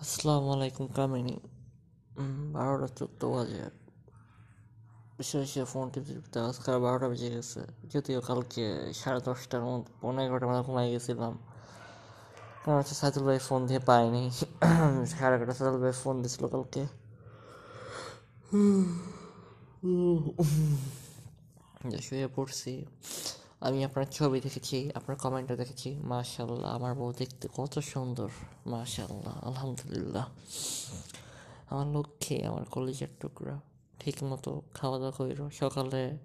আসসালামু আলাইকুম কামিনী। বারোটা চোদ্দ বাজে। বসে ফোন টিপতে টিপতে আজকাল বারোটা বেজে গেছে। যদিও কালকে সাড়ে দশটার মধ্যে পনেরো এগারোটার মধ্যে ঘুমাই গেছিলাম। কারণ হচ্ছে সাইদুল ভাই ফোন দিয়ে পাইনি। সাড়ে এগারোটা সাইদুল ভাই ফোন দিয়েছিল কালকে। শুয়ে পড়ছি। আমি আপনার ছবি দেখেছি, আপনার কমেন্টও দেখেছি। মাশাল্লাহ আমার বউ দেখতে কত সুন্দর। মাশাল্লাহ আলহামদুলিল্লাহ। আমার লক্ষ্যে আমার কলেজের টুকরা। ঠিক মতো খাওয়া দাওয়া করিল সকালে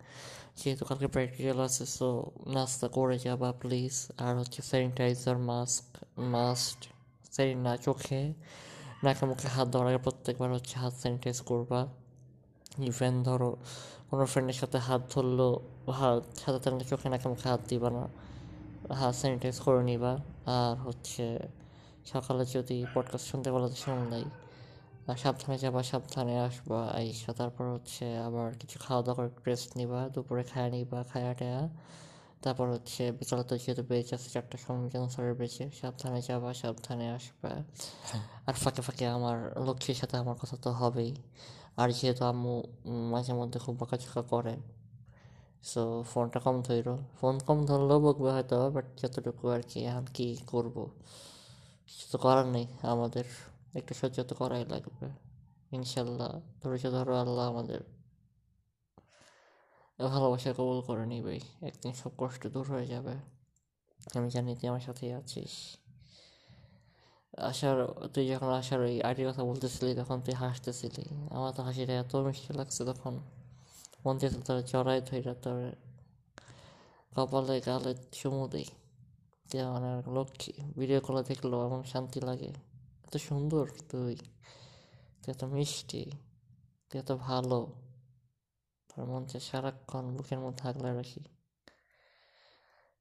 যেহেতু কালকে প্র্যাকটিক্যাল আছে সো নাস্তা করে যাবা প্লিজ আর হচ্ছে স্যানিটাইজার মাস্ক মাস্ট স্যানি না চোখে, নাকে মুখে হাত দেওয়ার আগে প্রত্যেকবার হচ্ছে হাত স্যানিটাইজ করবা। ইভেন ধরো কোনো ফ্রেন্ডের সাথে হাত ধরলো হাত সাথে থাকলে চোখে নাকে মুখে হাত দিবা না। হাত স্যানিটাইজ করে নিবা। আর হচ্ছে সকালে যদি পডকাস্ট শুনতে বলে তো শুনলেই আর সাবধানে যাবা সাবধানে আসবা আইসা। তারপর হচ্ছে আবার কিছু খাওয়া দাওয়া করে রেস্ট নিবা দুপুরে খায়া নিবা খায়া টায়া। তারপর হচ্ছে বিকালে তো যেহেতু বেঁচে আছে চারটার সময় ক্যান্সারের বেঁচে সাবধানে যাবা সাবধানে আসবা। আর ফাঁকে ফাঁকে আমার লক্ষ্মীর সাথে আমার কথা তো হবেই। আর যেহেতু আম্মু মাঝে মধ্যে খুব বকাঝকা করে সো ফোনটা কম ধরো। ফোন কম ধরলেও বকবে হয়তো বাট যতটুকু আর কি, এখন কী করব? কিছু তো করার নেই, আমাদের একটু সহ্য তো করাই লাগবে। ইনশাল্লাহ, ধৈর্য ধরো আল্লাহ আমাদের। ভালোবাসা কবুল করে নিবেই, একদিন সব কষ্ট দূর হয়ে যাবে। আমি জানি তুই আমার সাথেই আছিস। আসার তুই যখন আসার ওই আইডির কথা বলতেছিলি, তখন তুই হাসতেছিলি। আমার তো হাসিটা এত মিষ্টি লাগছে তখন। মন থেকে তোর জড়াই ধইরা তোর কপালে, গালে চুমু দিই। তুই আমার লক্ষ্মী ভিডিও কলে দেখল, এমন শান্তি লাগে। এত সুন্দর তুই তুই এত মিষ্টি, তুই এত ভালো। তোর মন সারাক্ষণ বুকের মধ্যে আগলে রাখি।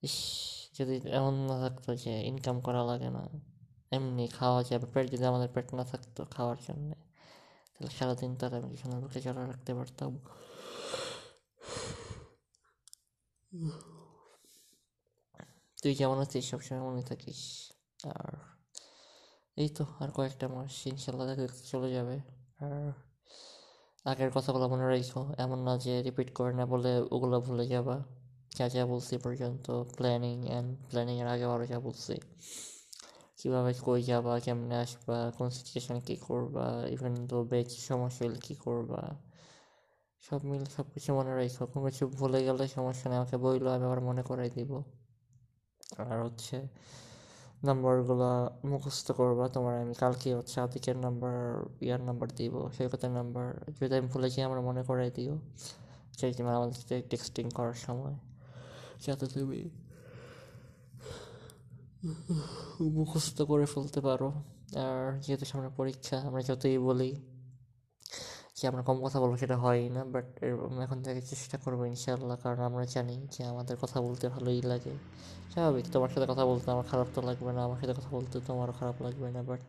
ইস, যদি এমন না থাকতো যে ইনকাম করা লাগে না। এমনি খাওয়া যাবে পেট যদি আমাদের পেট না থাকতো খাওয়ার জন্য, তাহলে সারাদিন তার আমি কিছু বুকে চড়া রাখতে পারতাম। তুই যেমন আছিস? সবসময় মনে থাকিস। আর এই তো আর কয়েকটা মাস, ইনশাল্লাহ দেখতে চলে যাবে। আর আগের কথাগুলো মনে রেখো এমন না যে রিপিট করে না বলে ওগুলো ভুলে যাবা। যা যা বলছি পর্যন্ত প্ল্যানিং অ্যান্ড প্ল্যানিংয়ের আগে আরও যা বলছি। কীভাবে কই যাবা, কেমনে আসবা, কোন সিচুয়েশনে কী করবা ইভেন তো বেচ সমস্যা হলে কী করবা, সব মিলে সব কিছু মনে রেখো কোনো কিছু ভুলে গেলে সমস্যা নেই, আমাকে বইলো, আমি আবার মনে করাই দিব। আর হচ্ছে নাম্বারগুলো মুখস্থ করবা, তোমার আমি কালকে হচ্ছে আতিকের নাম্বার ইয়ার নাম্বার দিব সৈকতের নাম্বার যদি আমি ভুলে যাই, আমার মনে করাই দিও। সেই তুমি আমাদের টেক্সটিং করার সময়। যাতে তুমি মুখস্থ করে ফেলতে পারো। আর যেহেতু সামনে পরীক্ষা, আমরা যতই বলি যে আমরা কম কথা বলব সেটা হয় না বাট এখন থেকে চেষ্টা করব ইনশাআল্লাহ, কারণ আমরা জানি যে আমাদের কথা বলতে ভালোই লাগে। স্বাভাবিক, তোমার সাথে কথা বলতে আমার খারাপ তো লাগবে না, আমার সাথে কথা বলতে তোমারও খারাপ লাগবে না বাট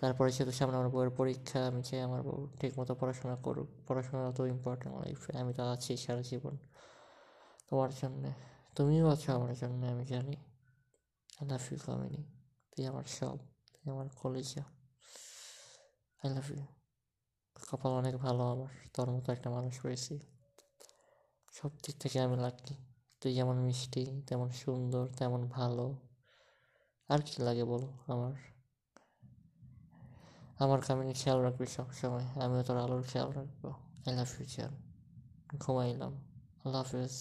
তারপরে যেহেতু সামনে আমার বউয়ের পরীক্ষা, আমি চাই আমার বউ ঠিক মতো পড়াশোনা করুক। পড়াশোনা তো ইম্পর্টেন্ট লাইফে আমি তো আছি সারা জীবন তোমার জন্যে। তুমিও আছো আমার জন্য, আমি জানি। আই লাভ ইউ কামিনী তুই আমার সব তুই আমার কলেজা আই লাভ ইউ কপাল অনেক ভালো আমার তোর মতো একটা মানুষ পেয়েছি সব দিক থেকে আমি লাকি তুই যেমন মিষ্টি তেমন সুন্দর তেমন ভালো আর কি লাগে বলো আমার আমার কামিনী খেয়াল রাখবি সবসময় আমিও তোর আলোর খেয়াল রাখব আই লাভ ইউ চান ঘুমাইলাম আল্লাহ হাফেজ